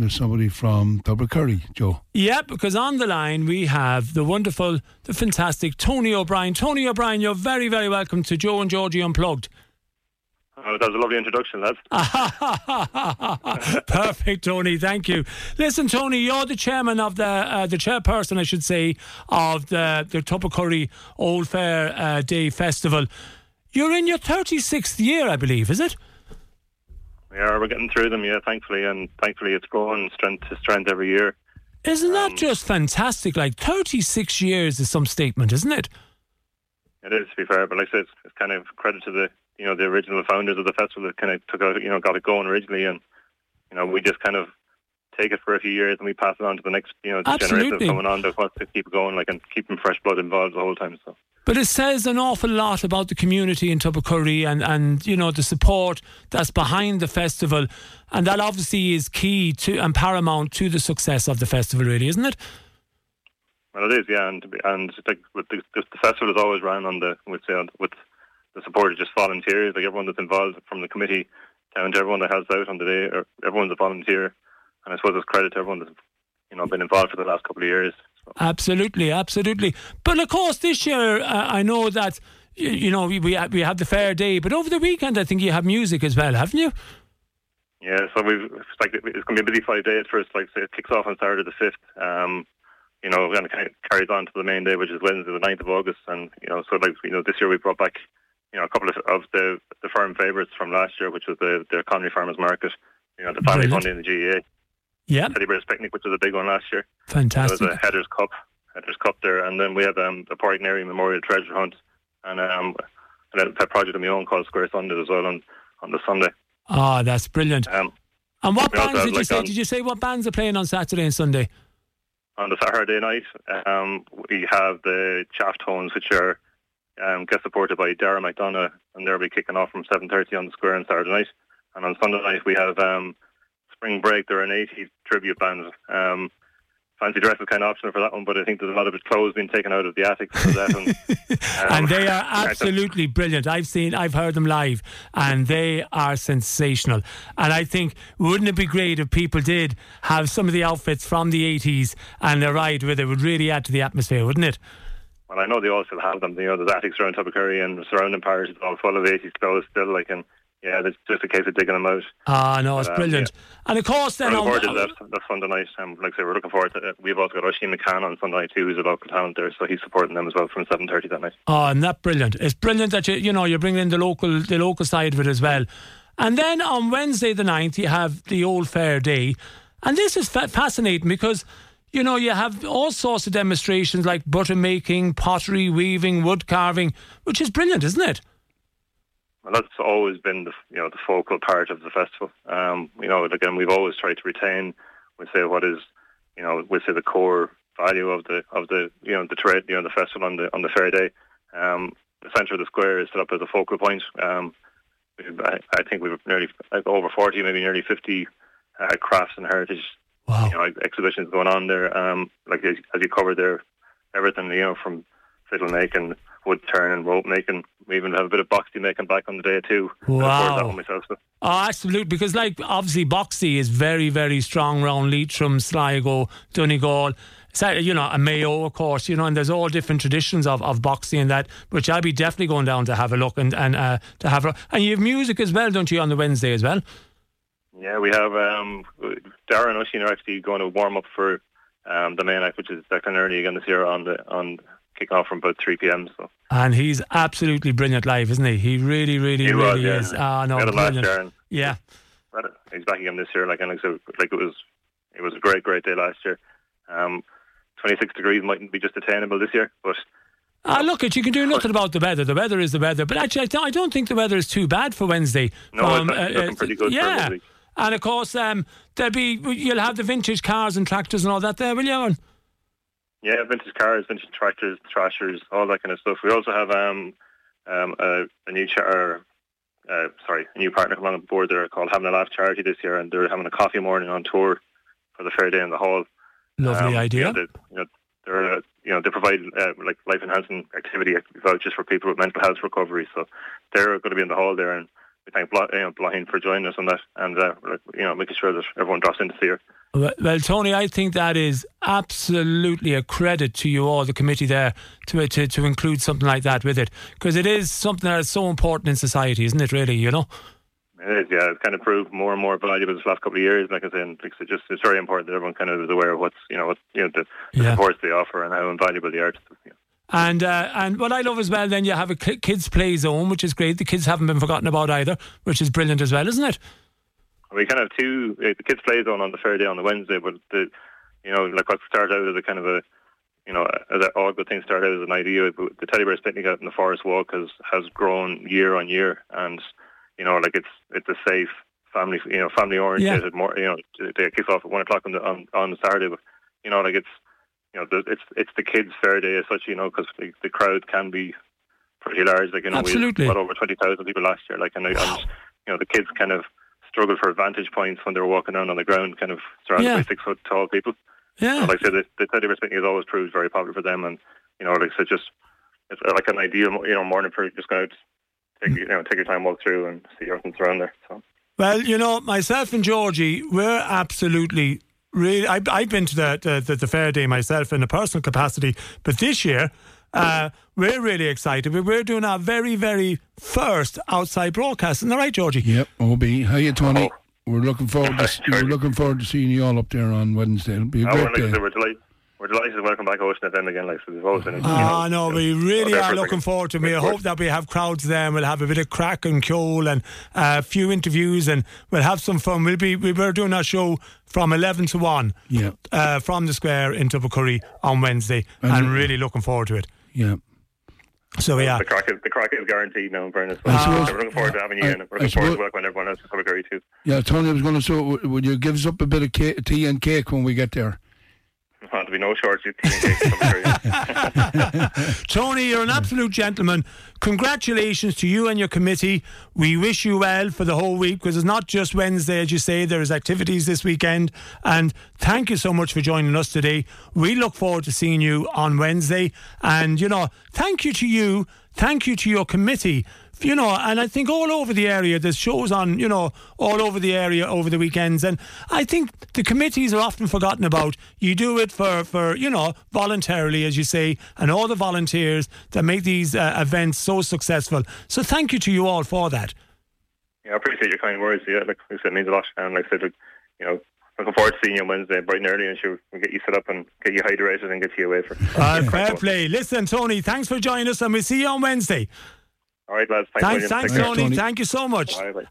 There's somebody from Tubbercurry, Joe. Yeah, because on the line we have the wonderful, the fantastic Tony O'Brien. Tony O'Brien, you're very, very welcome to Joe and Georgie Unplugged. Oh, that was a lovely introduction, lads. Perfect, Tony. Thank you. Listen, Tony, you're the chairman of the uh, the chairperson, I should say, of the the Tubbercurry Old Fair uh, Day Festival. You're in your 36th year, I believe, is it? Yeah, we're getting through them, yeah, thankfully, and thankfully it's growing strength to strength every year. Isn't that um, just fantastic? Like 36 years is some statement, isn't it? It is, to be fair, but like I said, it's, it's kind of credit to the you know the original founders of the festival that kind of took out, you know, got it going originally, and you know we just kind of take it for a few years and we pass it on to the next, you know, the generation coming on that wants to keep it going, like and keeping fresh blood involved the whole time. So. But it says an awful lot about the community in Tubbercurry and, and you know the support that's behind the festival, and that obviously is key to and paramount to the success of the festival, really, isn't it? Well, it is, yeah, and and like the, the festival is always run on the with say with the support of just volunteers, like everyone that's involved from the committee down to everyone that helps out on the day, or everyone's a volunteer, and I suppose it's credit to everyone that's you know been involved for the last couple of years. Absolutely, absolutely. But of course, this year uh, I know that you, you know we we have, the fair day, but over the weekend I think you have music as well, haven't you? Yeah, so we've it's like it's going to be a busy five days for us. Like it kicks off on Saturday the fifth. Um, you know, and kind of carries on to the main day, which is Wednesday the 9th of August. And you know, so like you know, this year we brought back you know a couple of, of the the firm favourites from last year, which was the the Connery Farmers Market. You know, the family Brilliant. funding the GAA. Yeah. Teddy Bear's Picnic, which was a big one last year. Fantastic. There was a Headers Cup, Headers Cup there, and then we had um, the Portnary Memorial Treasure Hunt, and um, a pet project of my own called Square Sunday as well on on the Sunday. Ah, oh, that's brilliant. Um, and what bands did you like say? On, did you say what bands are playing on Saturday and Sunday? On the Saturday night, um, we have the Chaff Tones, which are um, get supported by Dara McDonough, and they'll be kicking off from 7.30 on the square on Saturday night. And on Sunday night, we have um, Spring Break. They're an 80s tribute band. Um, fancy dress is kind of optional for that one, but I think there's a lot of clothes being taken out of the attic for that. And, um, and they are absolutely brilliant. I've seen, I've heard them live, and they are sensational. And I think wouldn't it be great if people did have some of the outfits from the 80s and a ride with it? Would really add to the atmosphere, wouldn't it? Well, I know they all still have them. You know, there's attics around Tubbercurry and surrounding parishes all full of 80s clothes still, like, and yeah, it's just a case of digging them out. Ah, no, it's um, brilliant. Yeah. And of course, then looking on the, that, that's Sunday night. Um, like I say, we're looking forward to it. We've also got Oisin McCann on Sunday night too, who's a local talent there, so he's supporting them as well from seven thirty that night. Oh, and that brilliant! It's brilliant that you you know you're bringing in the local the local side of it as well. And then on Wednesday the 9th, you have the Old Fair Day, and this is fa- fascinating because. You know, you have all sorts of demonstrations like butter making, pottery, weaving, wood carving, which is brilliant, isn't it? And that's always been the you know the focal part of the festival. Um, you know, again, we've always tried to retain, we say, what is, you know, we say the core value of the of the you know the trade, you know, the festival on the on the fair day. Um, the centre of the square is set up as a focal point. Um, I, I, think we've nearly like over forty, maybe nearly fifty uh, crafts and heritage wow. you know, exhibitions going on there. Um, like as, as you covered there, everything you know from fiddle making wood turning, rope making. We even have a bit of boxty making back on the day too. Wow. Myself, so. Oh, absolutely. Because like obviously boxty is very, very strong around Leitrim, Sligo, Donegal. You know, a Mayo, of course, you know, and there's all different traditions of, of boxing and that, which I'll be definitely going down to have a look and, and uh, to have a, and you have music as well, don't you, on the Wednesday as well? Yeah, we have um, Darren and Oisin are actually going to warm up for um, the main act, which is Declan Nerney again this year on the on kick off from about 3 p.m. So. And he's absolutely brilliant live, isn't he? He really, really, he really was, yeah. is. Ah, no, brilliant. Year yeah. He's back again this year. Like, and like, so, like it was, it was a great, great day last year. Um, 26 degrees mightn't be just attainable this year, but. Ah, look, it you can do nothing about the weather. The weather is the weather. But actually, I don't think the weather is too bad for Wednesday. No, um, it's looking uh, pretty good. Yeah, and of course, um, there'll be you'll have the vintage cars and tractors and all that there, will you? Yeah, vintage cars, vintage tractors, thrashers, all that kind of stuff. We also have um, um, a, a new char- uh, sorry, a new partner coming on board there called Having a Laugh Charity this year, and they're having a coffee morning on tour for the fair day in the hall. Lovely um, idea. You know, they, you know, they're, uh, you know, they provide uh, like life enhancing activity vouchers for people with mental health recovery. So they're going to be in the hall there, and we thank Bl- you know, for joining us on that, and uh, you know making sure that everyone drops in to see her. Well, well, Tony, I think that is absolutely a credit to you all, the committee there, to to, to include something like that with it, because it is something that is so important in society, isn't it? Really, you know. It is, yeah. It's kind of proved more and more valuable this last couple of years. Like I said, it's just it's very important that everyone kind of is aware of what's you know what you know the, the Yeah. supports they offer and how invaluable they are. To, you know. And uh, and what I love as well, then you have a kids play zone, which is great. The kids haven't been forgotten about either, which is brilliant as well, isn't it? We kind of have two. uh, The kids play zone on the fair day on the Wednesday, but the you know like what started out as a kind of a you know as all good things started out as an idea. But the teddy bears picnic out in the forest walk has has grown year on year, and you know like it's it's a safe family you know family oriented more you know they kicks off at one o'clock on the on, on Saturday, but you know like it's you know the, it's it's the kids fair day as such you know because the, the crowd can be pretty large like you know Absolutely. we had over twenty thousand people last year like and, I- and you know the kids kind of struggled for vantage points when they were walking around on the ground kind of surrounded Yeah. by six foot tall people Yeah. so, like I said, the, the Teddy Bear picnic has always proved very popular for them, and you know, like I said, just it's uh, like an ideal, you know, morning for just go out, take you know, take your time, walk through, and see everything's around there. So Well, you know, myself and Georgie, we're absolutely really. I, I've been to the, the, the, the fair day myself in a personal capacity, but this year. Uh, we're really excited. We- We're doing our very, very first outside broadcast. Isn't that right, Georgie? Yep, OB. Hiya, Tony. Oh. We're looking forward to we're looking forward to seeing you all up there on Wednesday. It'll be a oh, we're, great like I day. said, we're delighted. We're delighted to welcome back Ocean FM again. Like so, we've always been. you Ah, know, no, we really are looking forward to it. I hope that we have crowds there and we'll have a bit of crack and cool and uh, a few interviews and we'll have some fun. We'll be, we were doing our show from 11 to 1 Yeah. uh, from the square in Tubbercurry on Wednesday And- and really looking forward to it. Yeah. So, yeah. The crack is the crack is guaranteed now. In fairness, I so suppose- we're looking forward to having you I- in. We're I looking forward suppose- to welcoming everyone else to Tubbercurry too. Yeah, Tony, I was going to say, would you give us up a bit of cake, tea and cake when we get there? There'll be no. Tony, you're an absolute gentleman. Congratulations to you and your committee. We wish you well for the whole week because it's not just Wednesday, as you say, there's activities this weekend. And thank you so much for joining us today. We look forward to seeing you on Wednesday. And, you know, thank you to you. Thank you to your committee. You know, and I think all over the area, there's shows on, you know, all over the area over the weekends. And I think the committees are often forgotten about. You do it for, for you know, voluntarily, as you say, and all the volunteers that make these uh, events so successful. So thank you to you all for that. Yeah, I appreciate your kind words. Yeah, like I said, it means a lot. And like I said, you know, looking forward to seeing you on Wednesday, bright and early, and sure we'll get you set up and get you hydrated and get you away for. Uh, fair play. Listen, Tony, thanks for joining us, and we'll see you on Wednesday. All right, lads. Thanks, Thanks, William. thanks, Tony. Tony. Thank you so much. Bye, bye.